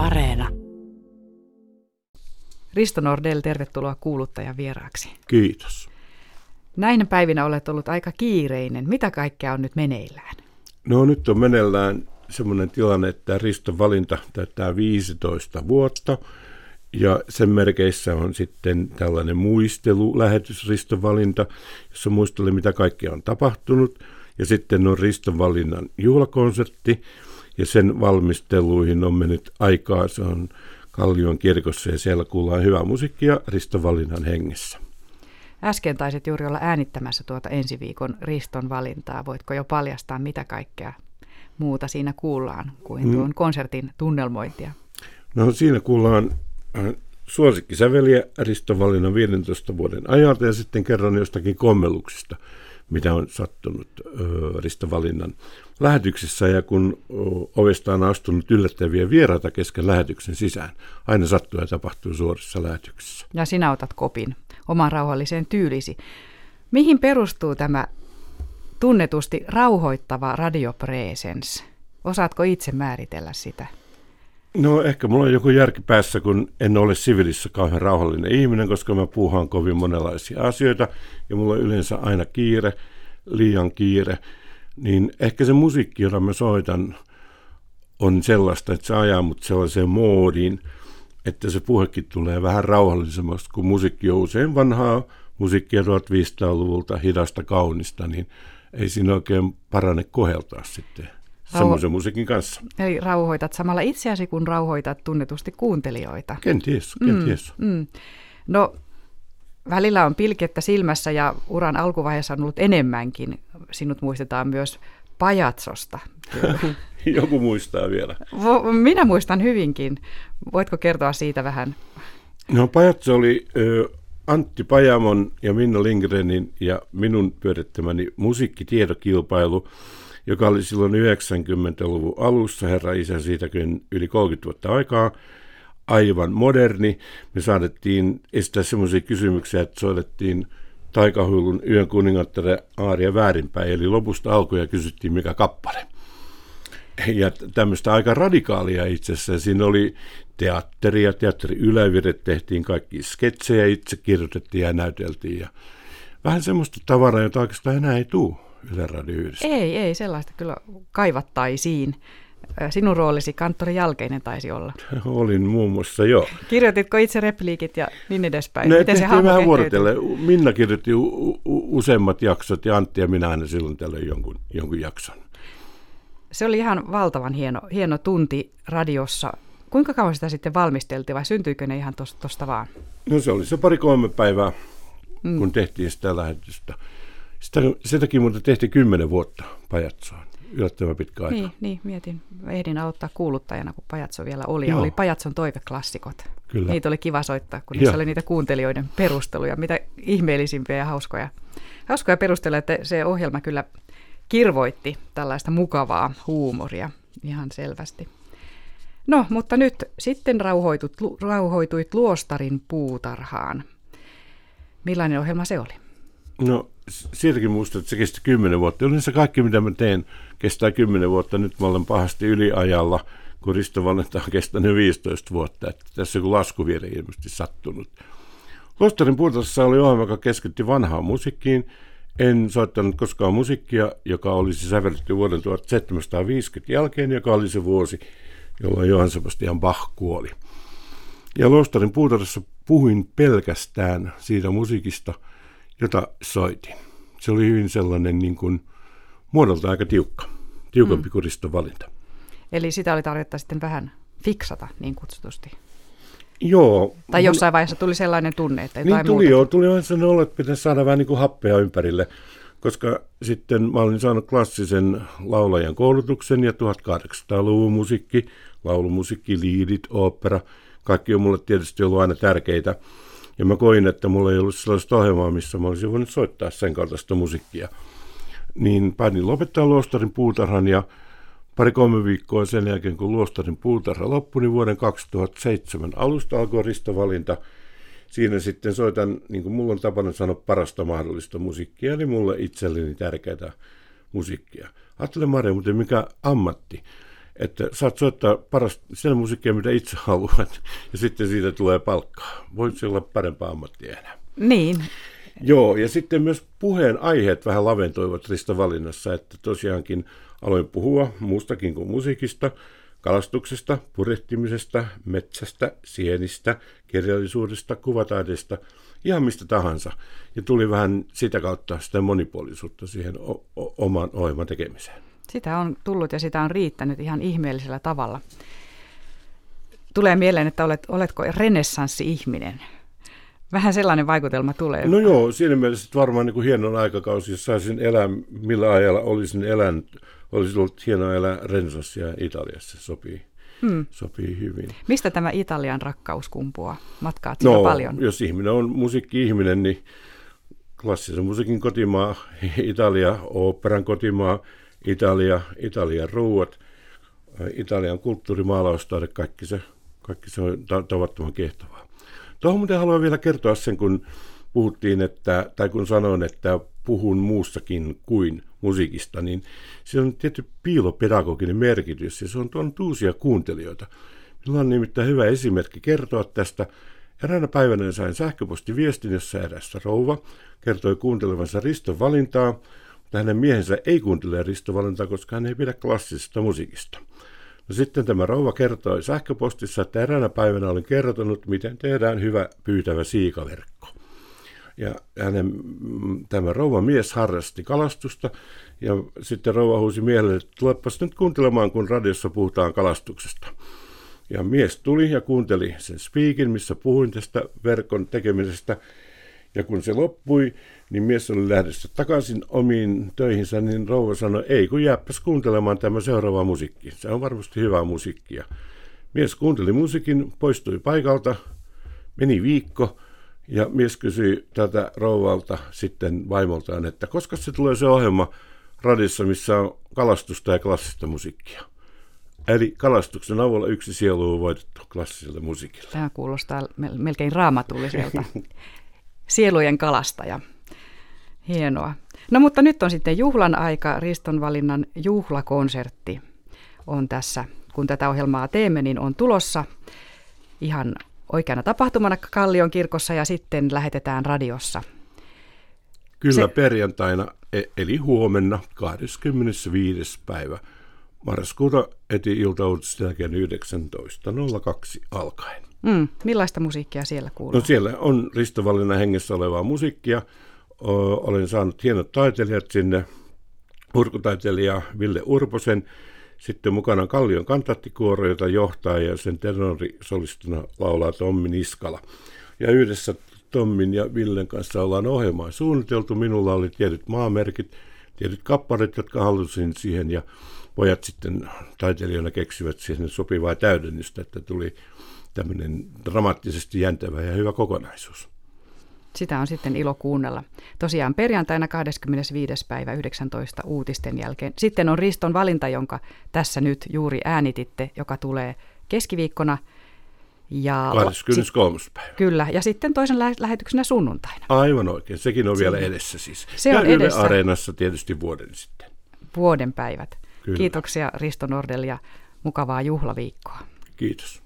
Areena. Risto Nordell, tervetuloa kuuluttajan vieraaksi. Kiitos. Näinä päivinä olet ollut aika kiireinen. Mitä kaikkea on nyt meneillään? No nyt on meneillään semmoinen tilanne, että Riston valinta täyttää 15 vuotta. Ja sen merkeissä on sitten tällainen muistelu, lähetys Riston valinta, jossa muistelee, mitä kaikkea on tapahtunut. Ja sitten on Riston valinnan juhlakonsertti, ja sen valmisteluihin on mennyt aikaa. Se on Kallion kirkossa ja siellä kuullaan hyvää musiikkia Riston valinnan hengessä. Äsken taisit juuri olla äänittämässä tuota ensi viikon Riston valintaa. Voitko jo paljastaa, mitä kaikkea muuta siinä kuullaan kuin mm. tuon mm. konsertin tunnelmointia? No siinä kuullaan äh, suosikkisäveliä Riston valinnan 15 vuoden ajalta ja sitten kerran jostakin kommeluksista, mitä on sattunut Riston valinnan lähetyksessä ja kun ovesta on astunut yllättäviä vieraita kesken lähetyksen sisään. Aina sattuu ja tapahtuu suorissa lähetyksissä. Ja sinä otat kopin oman rauhalliseen tyylisi. Mihin perustuu tämä tunnetusti rauhoittava radiopresens? Osaatko itse määritellä sitä? No ehkä mulla on joku järki päässä, kun en ole sivilissä kauhean rauhallinen ihminen, koska mä puuhaan kovin monenlaisia asioita ja mulla on yleensä aina kiire, liian kiire. Niin ehkä se musiikki, jota mä soitan, on sellaista, että se ajaa mut sellaiseen moodiin – että se puhekin tulee vähän rauhallisemmaksi, kun musiikki on usein vanhaa musiikkia 1500-luvulta, hidasta, kaunista, niin ei siinä oikein parane koheltaa sitten semmoisen musiikin kanssa. Eli rauhoitat samalla itseäsi, kun rauhoitat tunnetusti kuuntelijoita. Kenties, kenties. Mm, mm. No, välillä on pilkettä silmässä ja uran alkuvaiheessa on ollut enemmänkin. Sinut muistetaan myös pajatsosta. Joku muistaa vielä. Minä muistan hyvinkin. Voitko kertoa siitä vähän? No pajatso oli ö, Antti Pajamon ja Minna Lindgrenin ja minun pyörittämäni musiikkitiedokilpailu, joka oli silloin 90-luvun alussa, herra isä siitäkin yli 30 vuotta aikaa, aivan moderni. Me saadettiin estää semmoisia kysymyksiä, että soitettiin taikahuilun yön kuningattare aaria väärinpäin, eli lopusta alkuja kysyttiin mikä kappale ja tämmöistä aika radikaalia itse asiassa. Siinä oli teatteria, teatteri yläviret, tehtiin kaikki sketsejä, itse kirjoitettiin ja näyteltiin. Ja vähän semmoista tavaraa, jota oikeastaan enää ei tule Yle Radio Ei, ei, sellaista kyllä kaivattaisiin. Sinun roolisi kanttori Jälkeinen taisi olla. Olin muun muassa, joo. Kirjoititko itse repliikit ja niin edespäin? Ne Miten se vähän vuorotelle. Minna kirjoitti u- u- useimmat jaksot ja Antti ja minä aina silloin tällöin jonkun, jonkun jakson. Se oli ihan valtavan hieno, hieno tunti radiossa. Kuinka kauan sitä sitten valmisteltiin vai syntyikö ne ihan tuosta vaan? No se oli se pari-kolme päivää, mm. kun tehtiin sitä lähetystä. Sitä, sitäkin muuten tehtiin kymmenen vuotta Pajatsoon. Yllättävän pitkä aika. Niin, niin, mietin. Ehdin aloittaa kuuluttajana, kun Pajatso vielä oli. Joo. Oli Pajatson toiveklassikot. Kyllä. Niitä oli kiva soittaa, kun niissä oli niitä kuuntelijoiden perusteluja. Mitä ihmeellisimpiä ja hauskoja, hauskoja perusteluja, että se ohjelma kyllä kirvoitti tällaista mukavaa huumoria ihan selvästi. No, mutta nyt sitten rauhoitut, rauhoituit Luostarin puutarhaan. Millainen ohjelma se oli? No, siitäkin muistan, että se kesti kymmenen vuotta. Yleensä kaikki, mitä mä teen, kestää kymmenen vuotta. Nyt mä olen pahasti yliajalla, kun Risto Valenta on kestänyt 15 vuotta. Että tässä joku laskuvirhe ilmeisesti sattunut. Luostarin puutarhassa oli ohjelma, joka keskitti vanhaan musiikkiin – en soittanut koskaan musiikkia, joka olisi sävelletty vuoden 1750 jälkeen, joka oli se vuosi, jolloin Johann Sebastian Bach kuoli. Ja Lostarin puutarhassa puhuin pelkästään siitä musiikista, jota soitin. Se oli hyvin sellainen niin kuin, muodolta aika tiukka, tiukempi mm. kuin valinta. Eli sitä oli tarvetta sitten vähän fiksata niin kutsutusti. Joo. Tai jossain vaiheessa tuli sellainen tunne, että Niin tuli joo, tuli vähän sellainen olo, että pitäisi saada vähän niin kuin happea ympärille, koska sitten mä olin saanut klassisen laulajan koulutuksen ja 1800-luvun musiikki, laulumusiikki, liidit, opera, kaikki on mulle tietysti ollut aina tärkeitä. Ja mä koin, että mulla ei ollut sellaista ohjelmaa, missä mä olisin voinut soittaa sen kaltaista musiikkia. Niin päätin lopettaa Luostarin puutarhan ja Pari-kolme viikkoa sen jälkeen, kun Luostarin puutarha loppui, niin vuoden 2007 alusta alkoi ristovalinta. Siinä sitten soitan, niin kuin mulla on tapana sanoa, parasta mahdollista musiikkia, eli mulle itselleni tärkeää musiikkia. Ajattele Maria, mutta mikä ammatti. Että saat soittaa parasta sen musiikkia, mitä itse haluat, ja sitten siitä tulee palkkaa. Voisi olla parempaa ammattia enää. Niin. Joo, ja sitten myös puheen aiheet vähän laventoivat Risto valinnassa, että tosiaankin aloin puhua muustakin kuin musiikista, kalastuksesta, purehtimisesta, metsästä, sienistä, kirjallisuudesta, kuvataiteesta, ihan mistä tahansa. Ja tuli vähän sitä kautta sitä monipuolisuutta siihen o- o- oman ohjelman tekemiseen. Sitä on tullut ja sitä on riittänyt ihan ihmeellisellä tavalla. Tulee mieleen, että olet, oletko renessanssi-ihminen? Vähän sellainen vaikutelma tulee. No joo, siinä mielessä varmaan niin kuin hienon aikakausi, jos saisin elää, millä ajalla olisin elänyt, olisi ollut hienoa elää renesanssia Italiassa, sopii. Hmm. Sopii hyvin. Mistä tämä Italian rakkaus kumpuaa? Matkaat no, paljon? jos ihminen on musiikki-ihminen, niin klassisen musiikin kotimaa, Italia, oopperan kotimaa, Italia, Italian ruuat, Italian kulttuuri, maalaustaide, kaikki se, kaikki se on tavattoman kehtovaa. Tuohon muuten haluan vielä kertoa sen, kun puhuttiin, että, tai kun sanoin, että puhun muustakin kuin musiikista, niin se on tietty piilopedagoginen merkitys ja se on tuonut uusia kuuntelijoita. Minulla on nimittäin hyvä esimerkki kertoa tästä. Eräänä päivänä sain sähköpostiviestin, jossa erässä rouva kertoi kuuntelevansa Riston valintaa, mutta hänen miehensä ei kuuntele Risto valintaa, koska hän ei pidä klassisesta musiikista. No sitten tämä rouva kertoi sähköpostissa, että eräänä päivänä olin kertonut, miten tehdään hyvä pyytävä siikaverkko. Ja hänen, tämä rouva mies harrasti kalastusta ja sitten rouva huusi miehelle, että tulepas nyt kuuntelemaan, kun radiossa puhutaan kalastuksesta. Ja mies tuli ja kuunteli sen speakin, missä puhuin tästä verkon tekemisestä. Ja kun se loppui, niin mies oli lähdössä takaisin omiin töihinsä, niin rouva sanoi, ei kun jääpäs kuuntelemaan tämä seuraava musiikki. Se on varmasti hyvää musiikkia. Mies kuunteli musiikin, poistui paikalta, meni viikko, ja mies kysyi tätä rouvalta sitten vaimoltaan, että koska se tulee se ohjelma radissa, missä on kalastusta ja klassista musiikkia. Eli kalastuksen avulla yksi sielu on voitettu klassiselle musiikille. Tämä kuulostaa melkein raamatulliselta. Sielujen kalastaja. Hienoa. No mutta nyt on sitten juhlan aika. Riston valinnan juhlakonsertti on tässä. Kun tätä ohjelmaa teemme, niin on tulossa ihan oikeana tapahtumana Kallion kirkossa ja sitten lähetetään radiossa. Kyllä Se... perjantaina, e- eli huomenna 25. päivä marraskuuta eti iltauutisten jälkeen 19.02 alkaen. Mm, millaista musiikkia siellä kuuluu? No siellä on Ristovallinnan hengessä olevaa musiikkia. O, olen saanut hienot taiteilijat sinne. Urkutaiteilija Ville Urposen, sitten mukana Kallion kantattikuoro, jota johtaa ja sen tenorisolistuna laulaa Tommi Niskala. Ja yhdessä Tommin ja Villen kanssa ollaan ohjelmaa suunniteltu. Minulla oli tietyt maamerkit, tietyt kapparit, jotka halusin siihen ja pojat sitten taiteilijoina keksivät siihen sopivaa täydennystä, että tuli tämmöinen dramaattisesti jäntävä ja hyvä kokonaisuus. Sitä on sitten ilo kuunnella. Tosiaan perjantaina 25. päivä 19 uutisten jälkeen. Sitten on Riston valinta, jonka tässä nyt juuri äänititte, joka tulee keskiviikkona. Ja 23. päivä. Kyllä, ja sitten toisen lä- lähetyksenä sunnuntaina. Aivan oikein, sekin on vielä edessä siis. Se on ja edessä. Areenassa tietysti vuoden sitten. Vuoden päivät. Kyllä. Kiitoksia Risto Nordel ja mukavaa juhlaviikkoa. Kiitos.